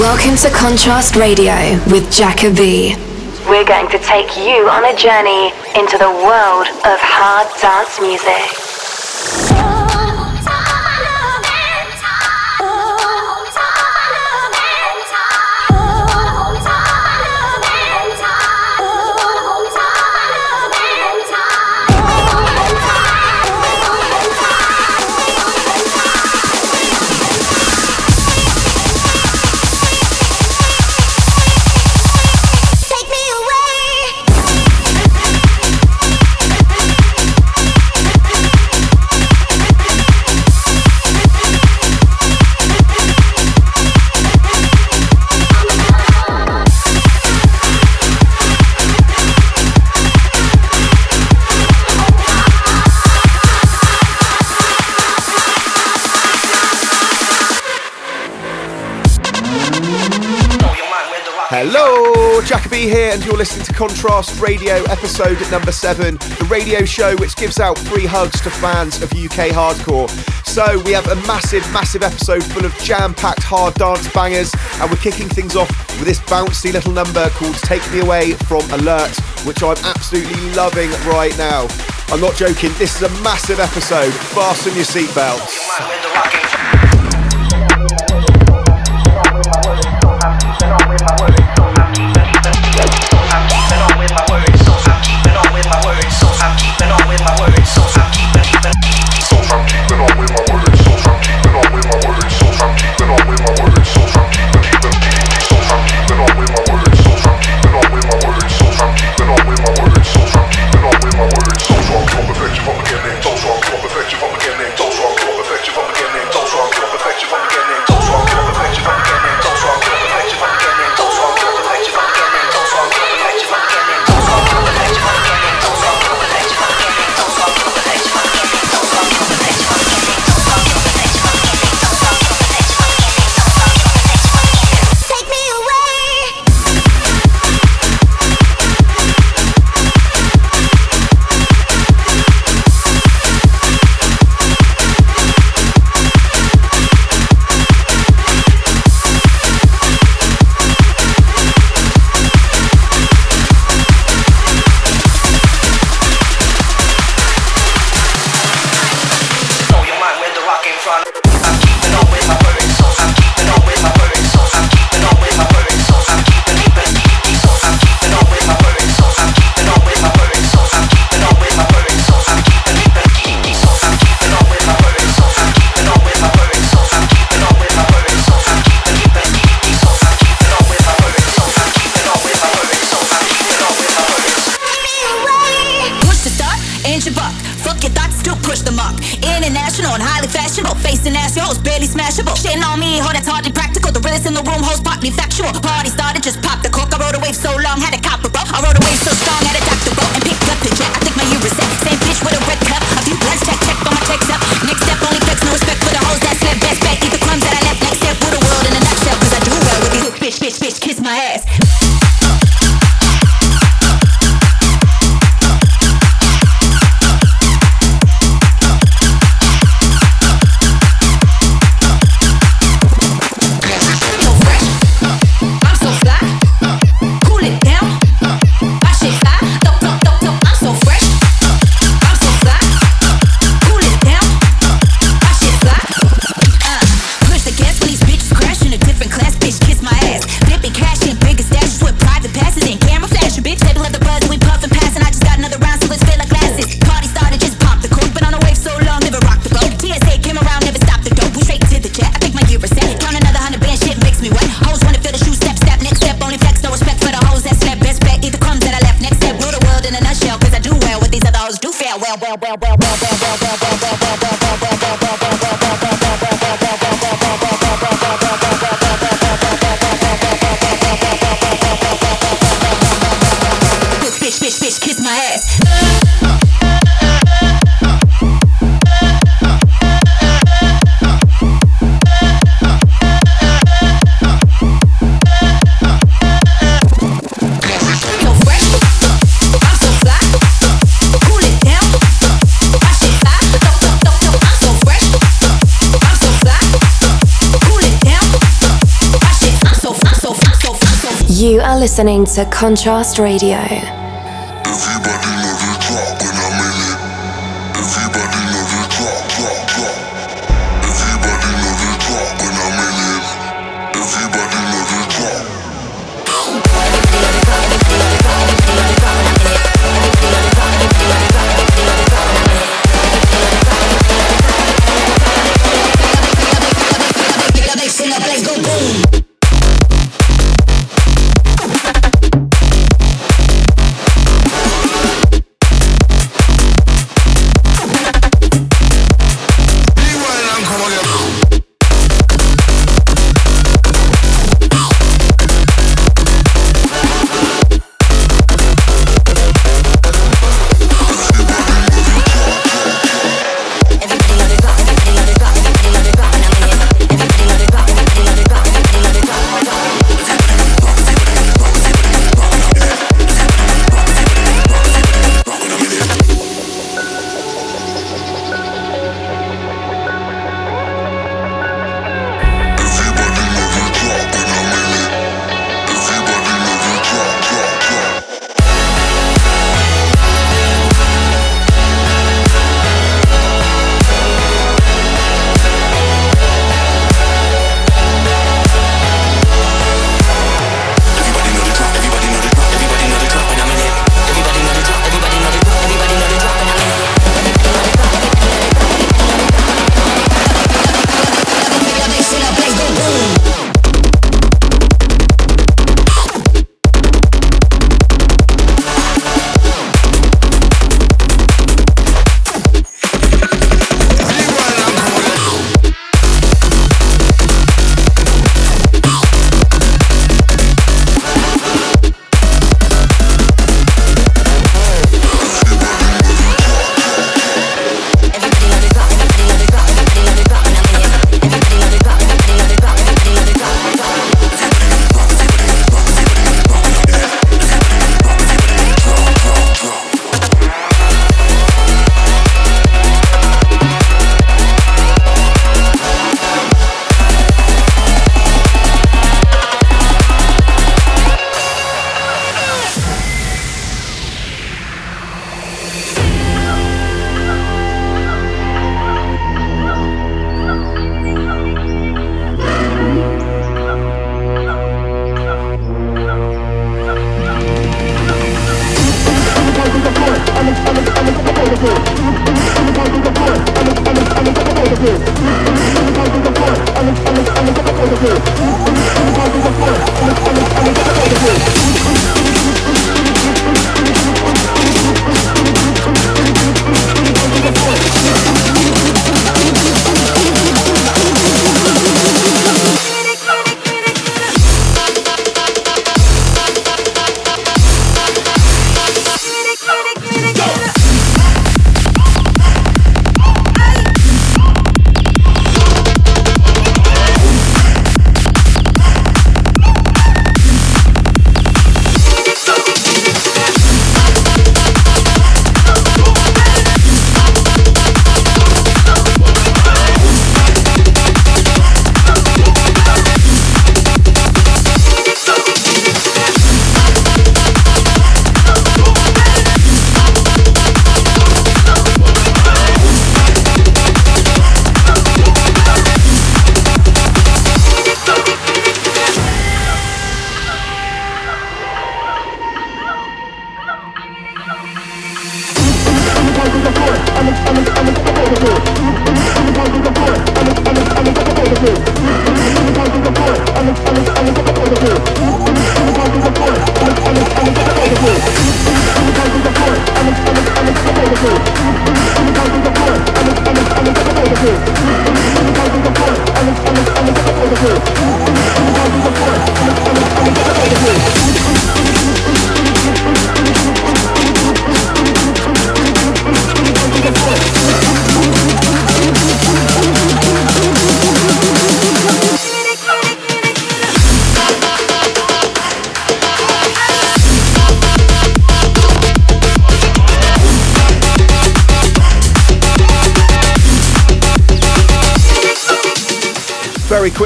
Welcome to Contrast Radio with Jacoby. We're going to take you on a journey into the world of hard dance music. and you're listening to Contrast Radio, episode number seven, the radio show which gives out free hugs to fans of UK hardcore. So, we have a massive, massive episode full of jam packed hard dance bangers, and we're kicking things off with this bouncy little number called Take Me Away from Alert, which I'm absolutely loving right now. I'm not joking, this is a massive episode. Fasten your seatbelts my words. So I'm keeping on with my words. Listening to Contrast Radio.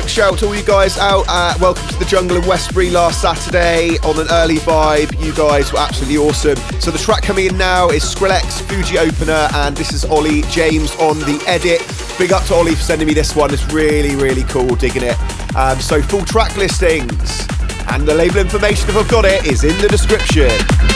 Quick shout to all you guys out at Welcome to the Jungle in Westbury last Saturday on an early vibe. You guys were absolutely awesome. So the track coming in now is Skrillex, Fuji Opener, and this is Ollie James on the edit. Big up to Ollie for sending me this one. It's really, really cool. Digging it. Um, so full track listings and the label information, if I've got it, is in the description.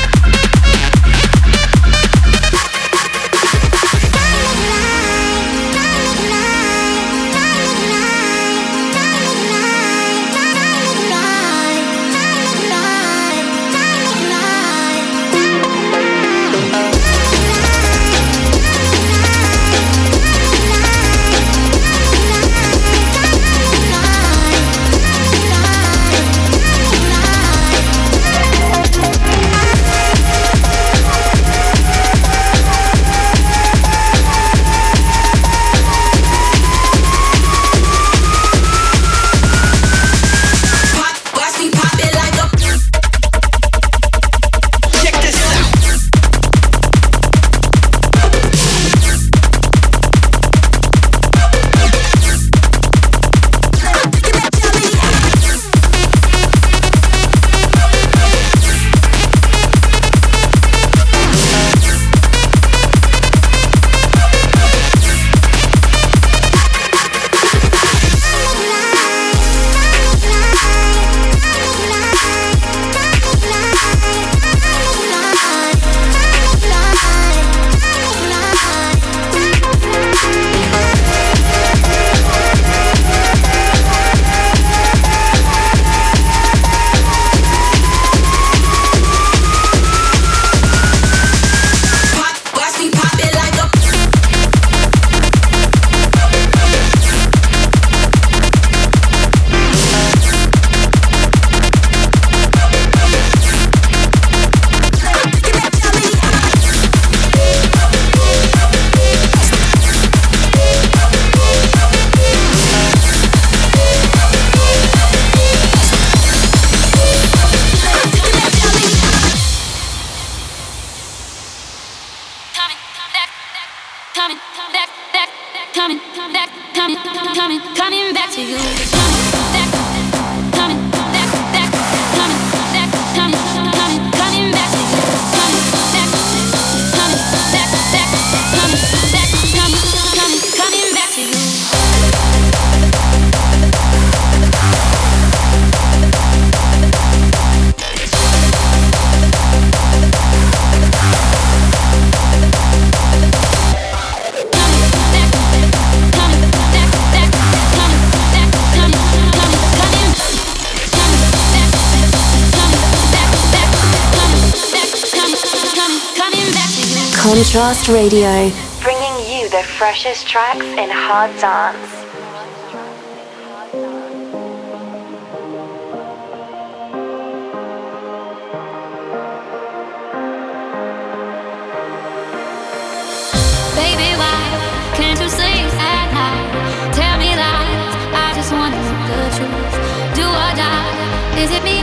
Contrast Radio, bringing you the freshest tracks in hard dance. Baby, why can't you sleep at night? Tell me lies, I just want to know the truth. Do or die, is it me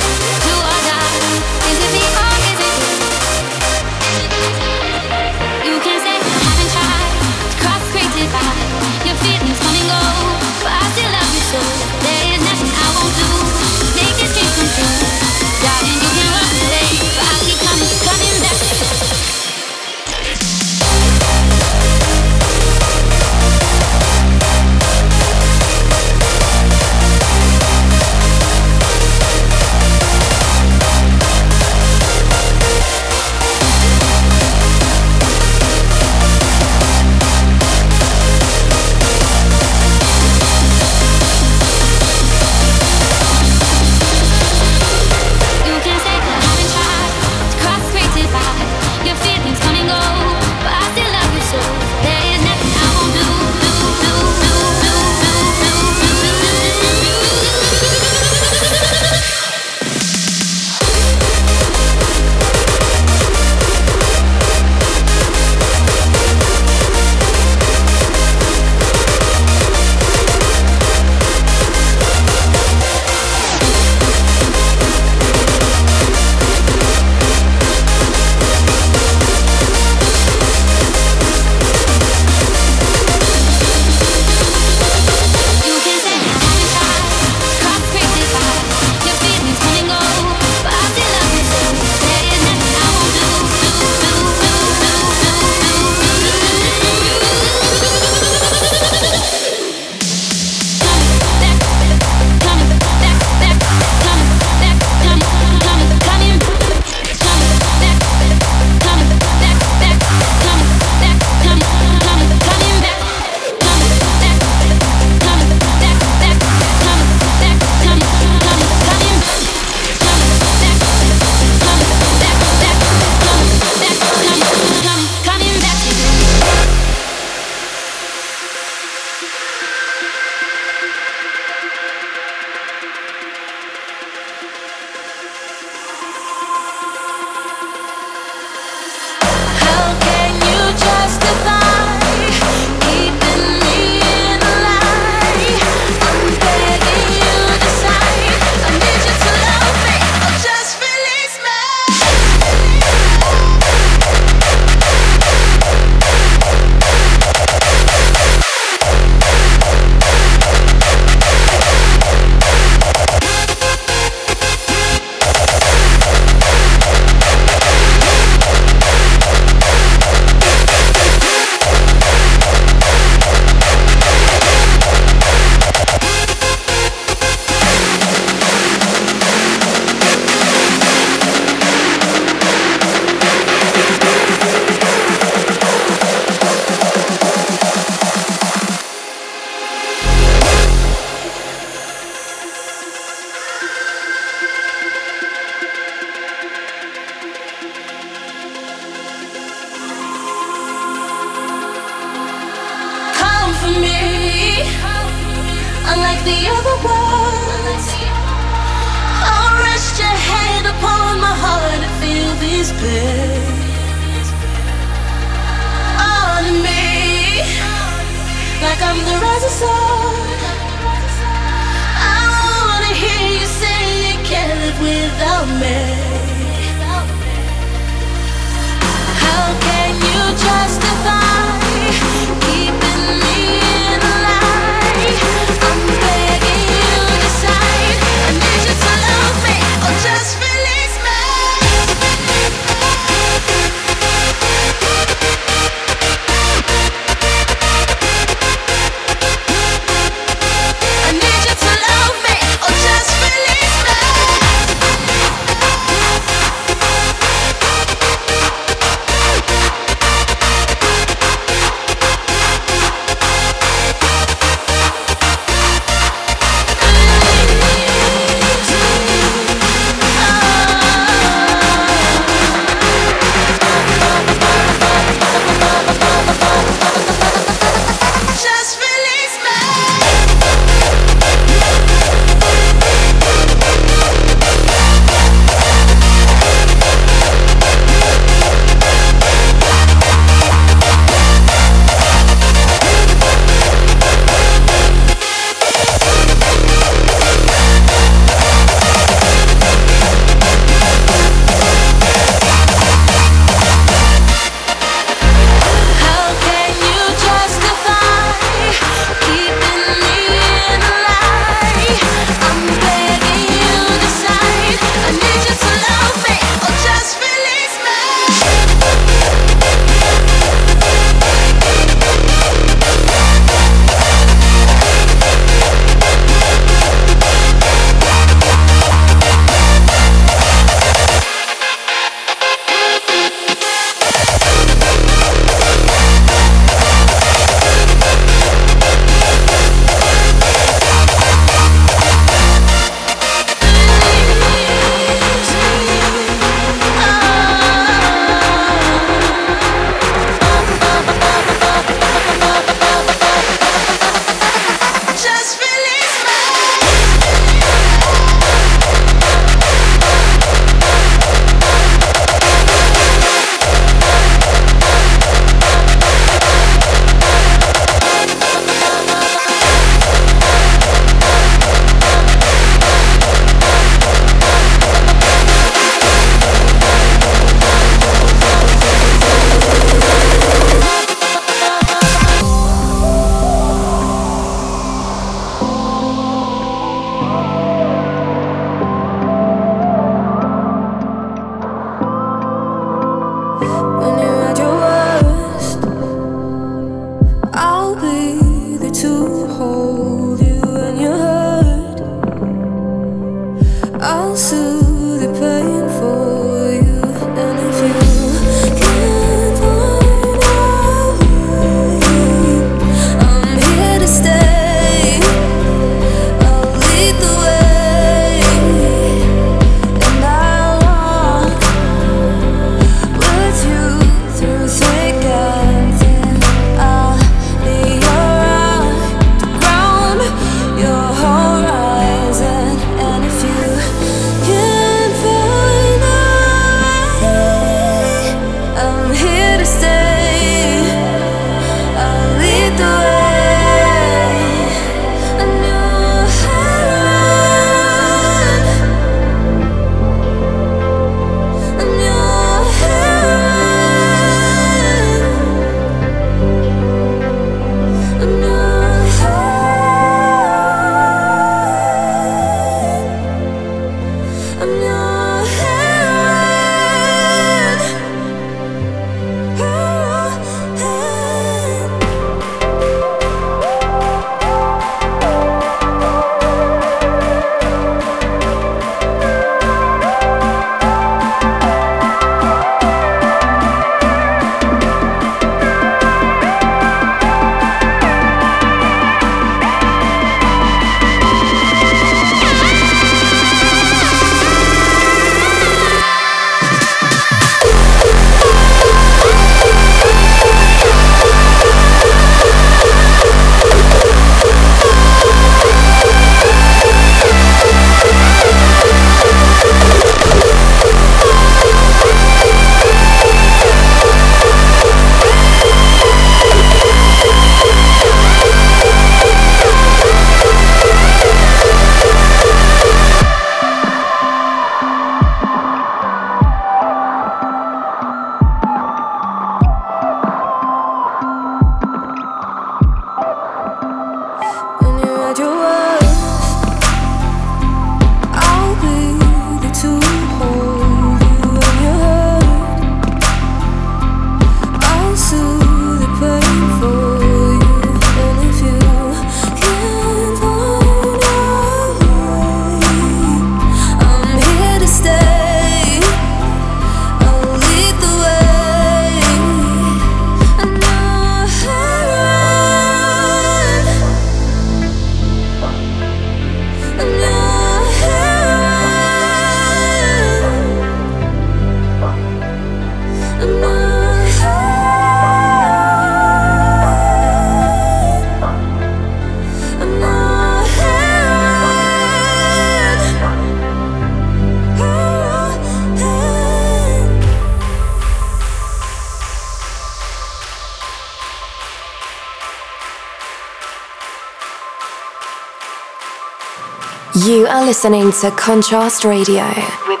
listening to Contrast Radio. With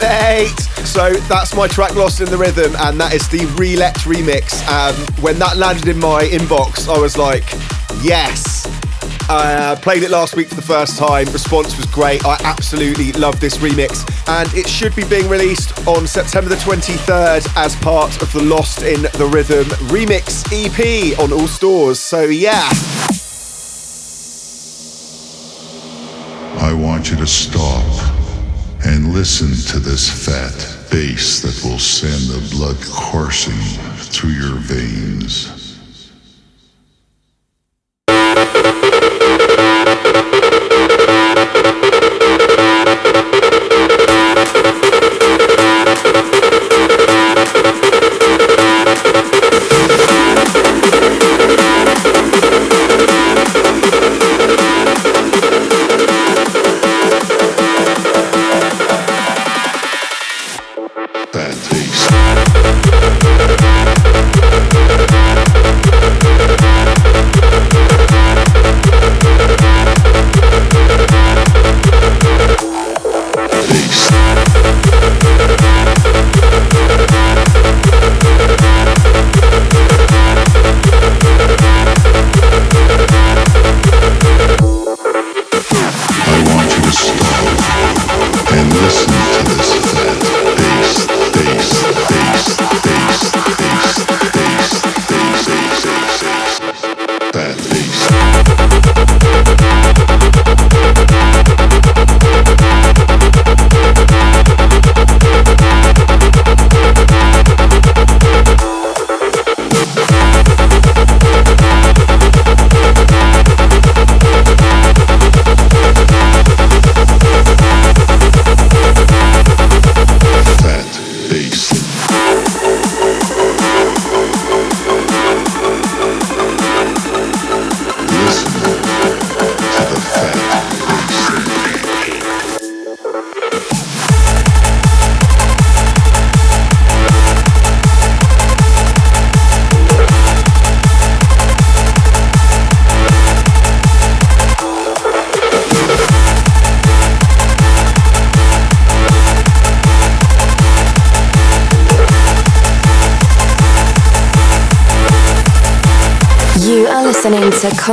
Jacoby. So that's my track Lost in the Rhythm, and that is the Relet remix. Um, when that landed in my inbox, I was like, yes. Uh, played it last week for the first time. Response was great. I absolutely love this remix. And it should be being released on September the 23rd as part of the Lost in the Rhythm remix EP on all stores. So, yeah. I want you to stop and listen to this fat bass that will send the blood coursing through your veins.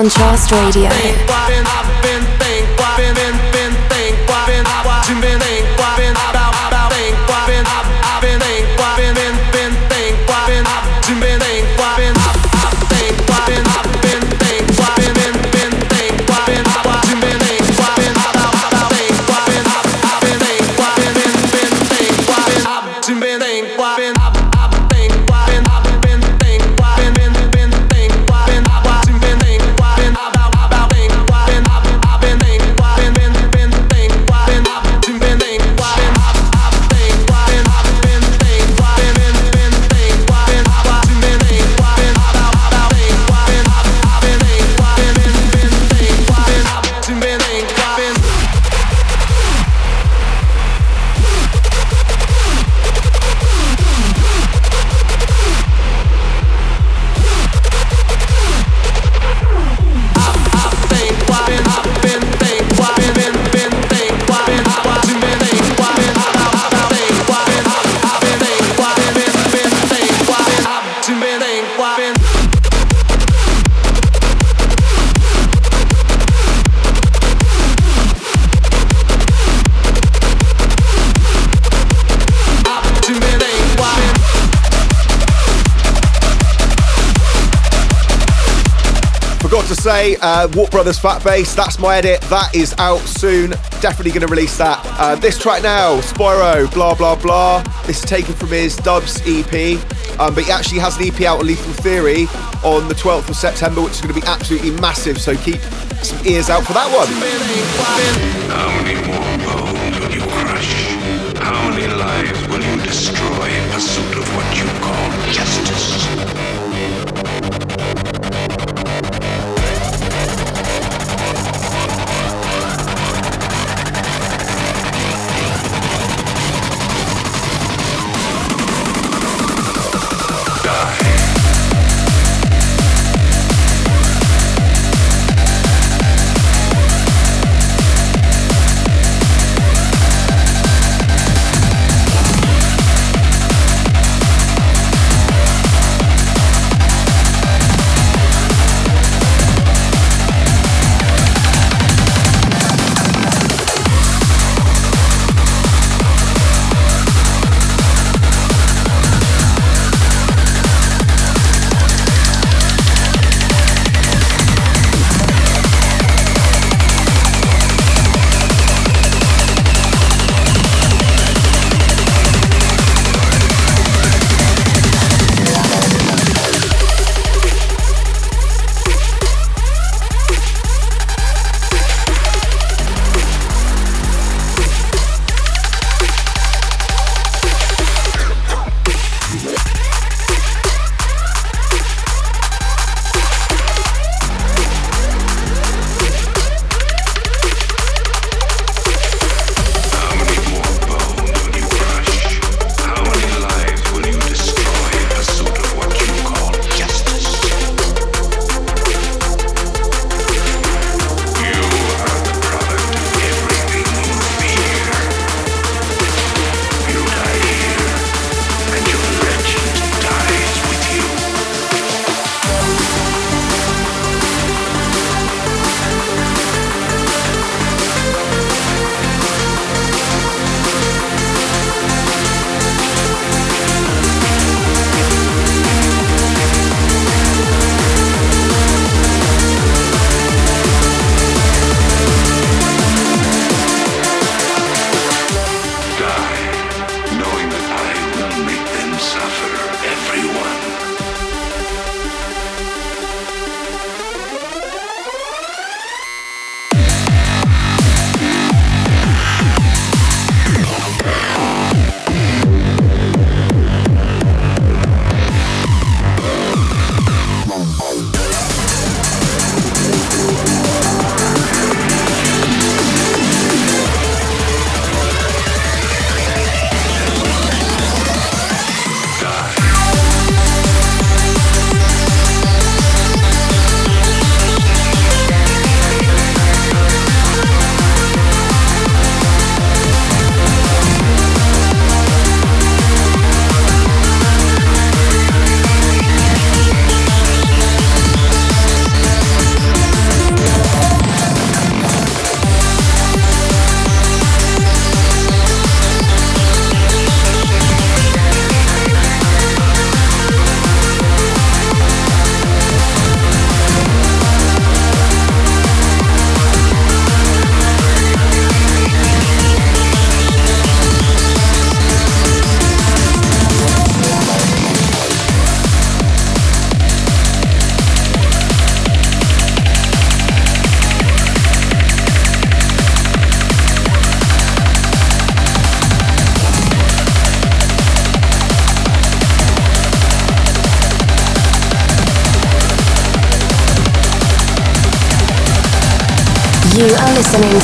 Contrast Radio. Say, uh, Warp Brothers Fat Bass, that's my edit. That is out soon. Definitely going to release that. Uh, this track now, Spyro, blah, blah, blah. This is taken from his Dubs EP. Um, but he actually has an EP out on Lethal Theory on the 12th of September, which is going to be absolutely massive. So keep some ears out for that one. How many more bones will you crush? How many lives will you destroy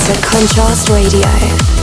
to Contrast Radio.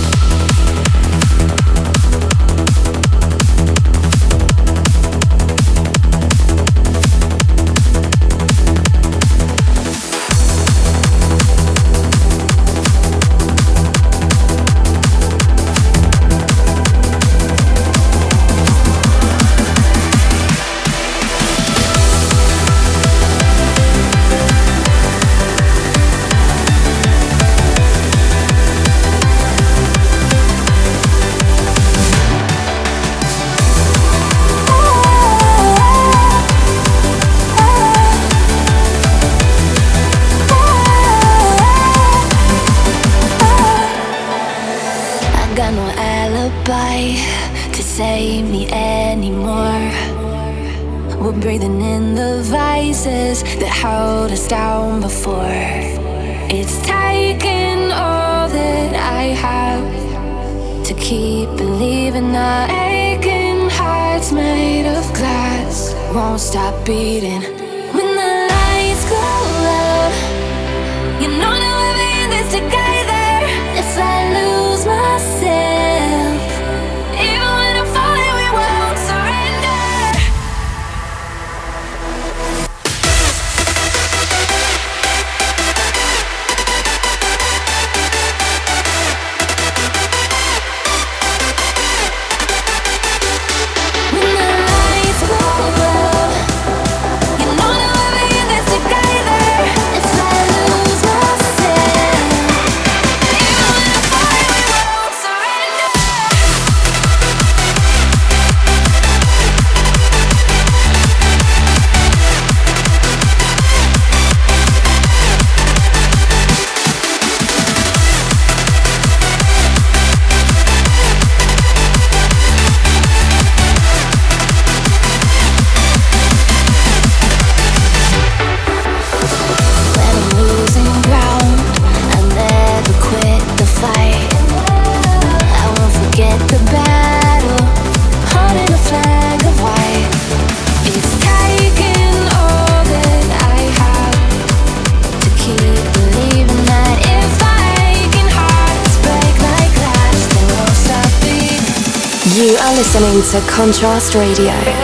Contrast Radio,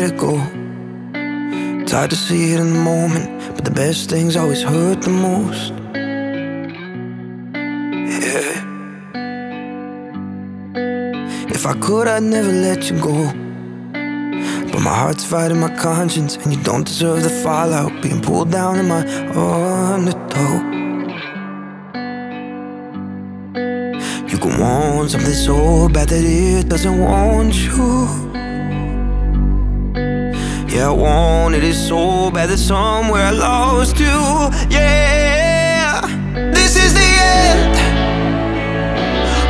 let it go. It's hard to see it in the moment, but the best things always hurt the most. Yeah. If I could, I'd never let you go. But my heart's fighting my conscience, and you don't deserve the fallout. Being pulled down in my undertow. You can want something so bad that it doesn't want you. Yeah, I wanted it so bad that somewhere I lost you. Yeah, this is the end,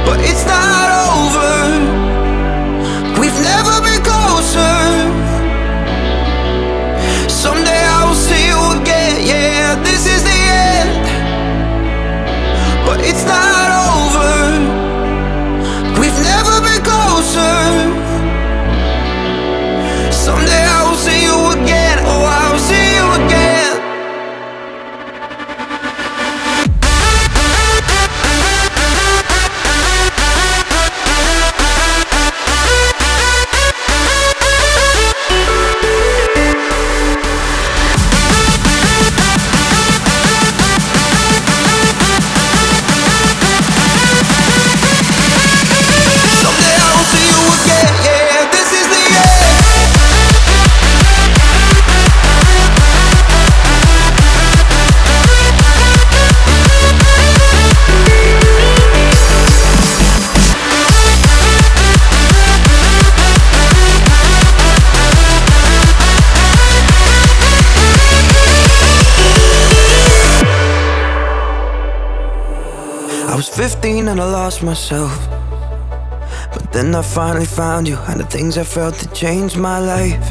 but it's not over. myself. But then I finally found you, and the things I felt that changed my life.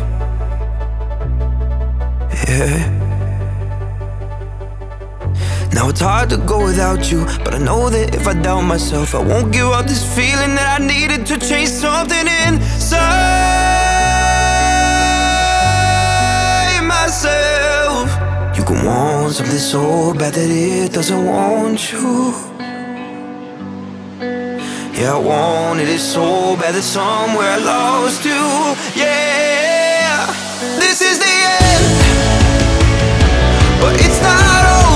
Yeah. Now it's hard to go without you, but I know that if I doubt myself, I won't give up this feeling that I needed to change something inside myself. You can want something so bad that it doesn't want you. Yeah, I wanted it so bad that somewhere I lost you. Yeah, this is the end, but it's not over.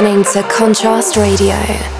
listening to Contrast Radio.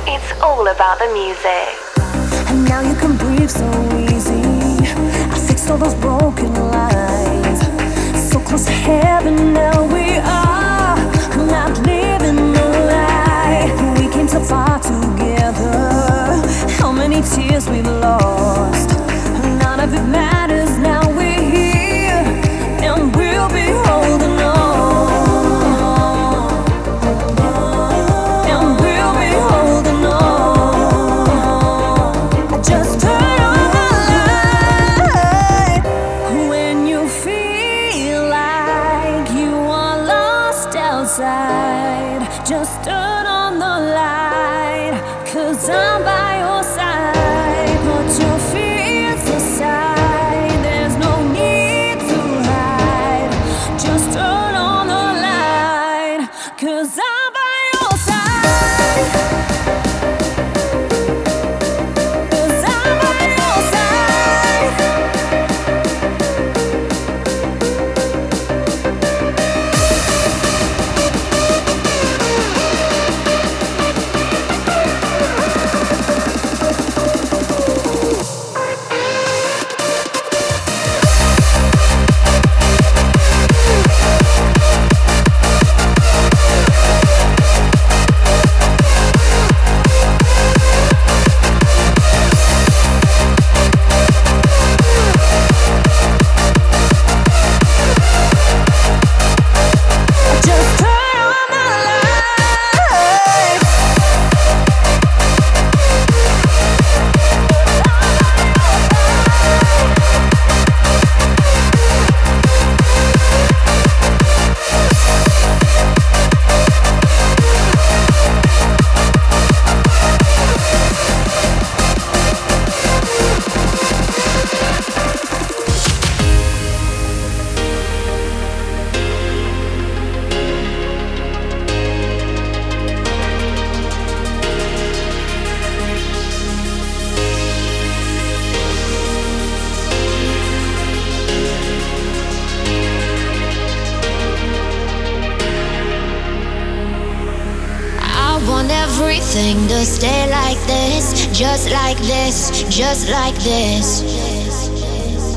Just like this, just like this,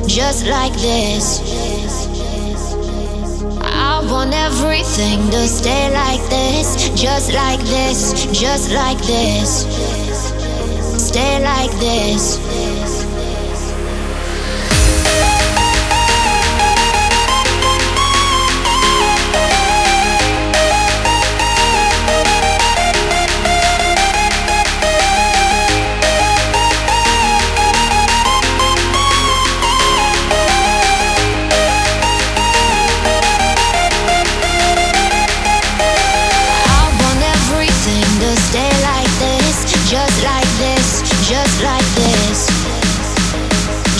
just like this. I want everything to stay like this, just like this, just like this, stay like this.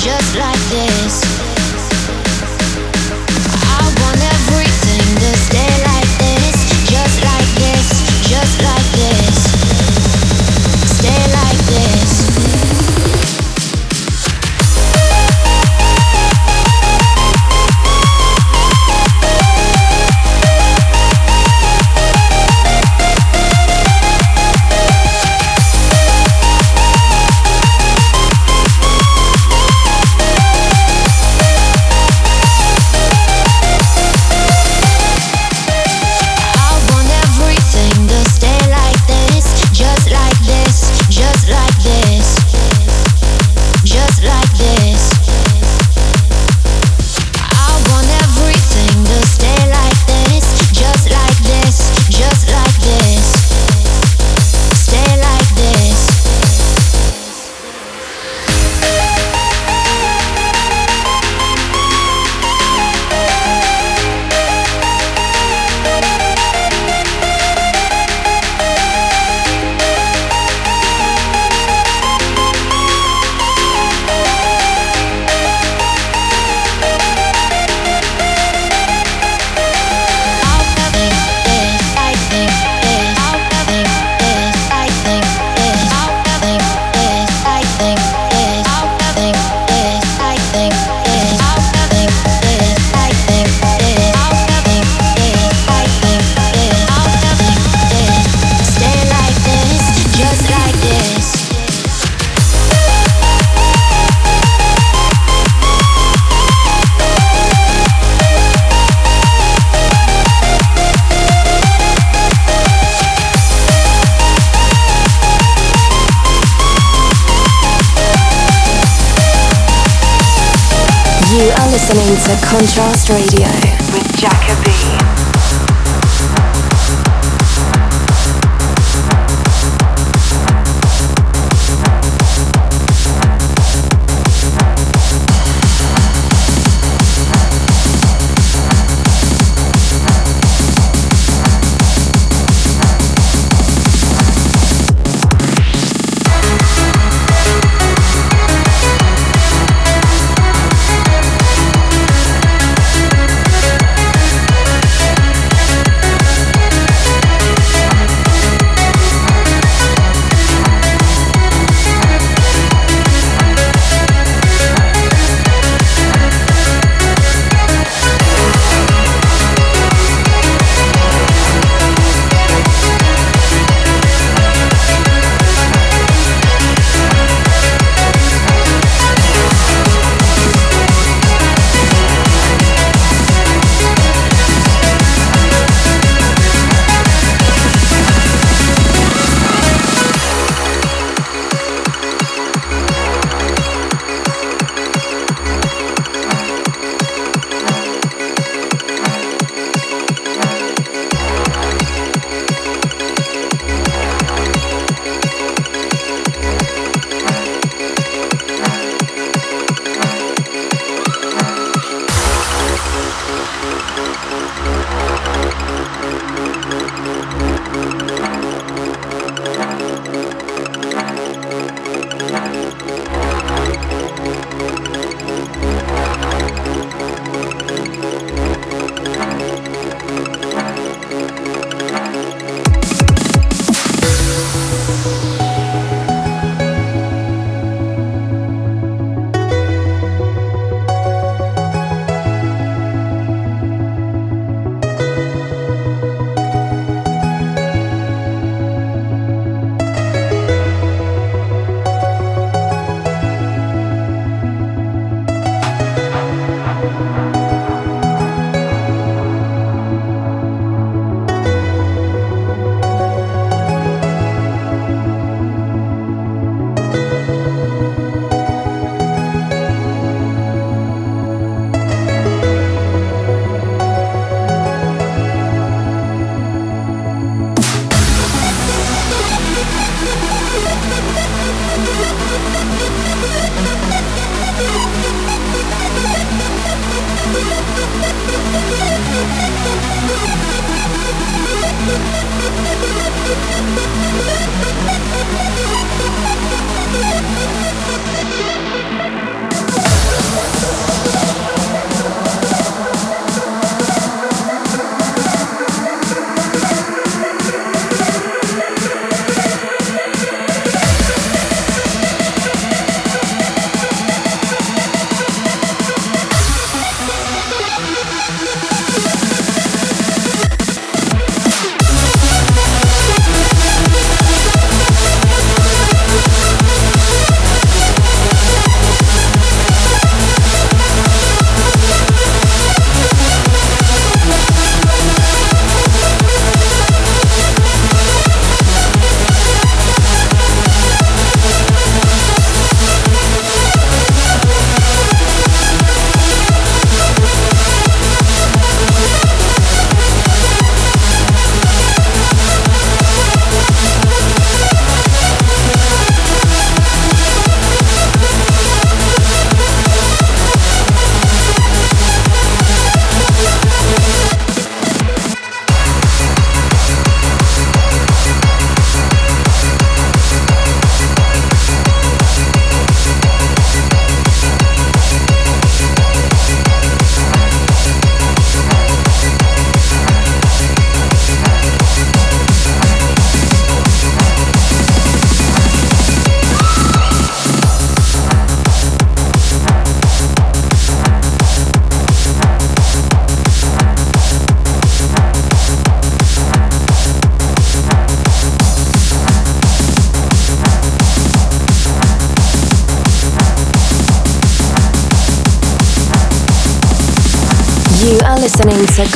Listening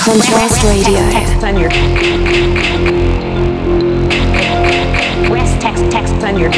Contrast Radio. Text on your West text text on your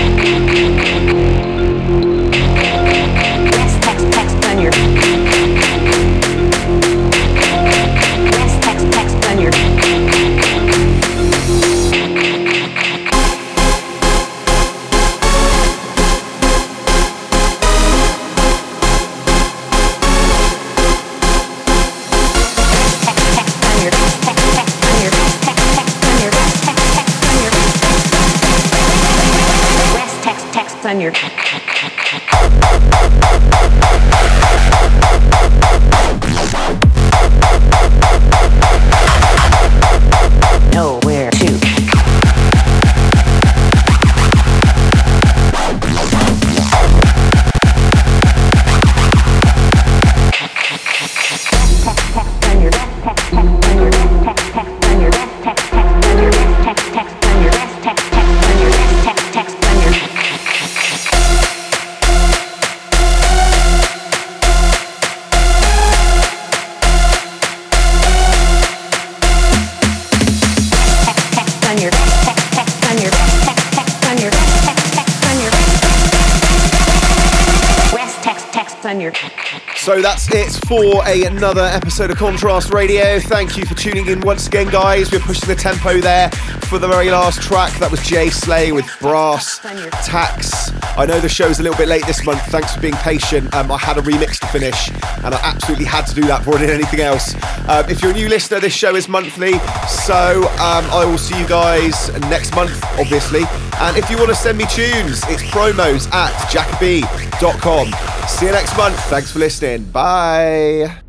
another episode of Contrast Radio. Thank you for tuning in once again, guys. We're pushing the tempo there for the very last track. That was Jay Slay with Brass Tax. I know the show's a little bit late this month. Thanks for being patient. Um, I had a remix to finish, and I absolutely had to do that I did anything else. Um, if you're a new listener, this show is monthly, so um, I will see you guys next month, obviously. And if you want to send me tunes, it's promos at jacoby.com. See you next month. Thanks for listening. Bye.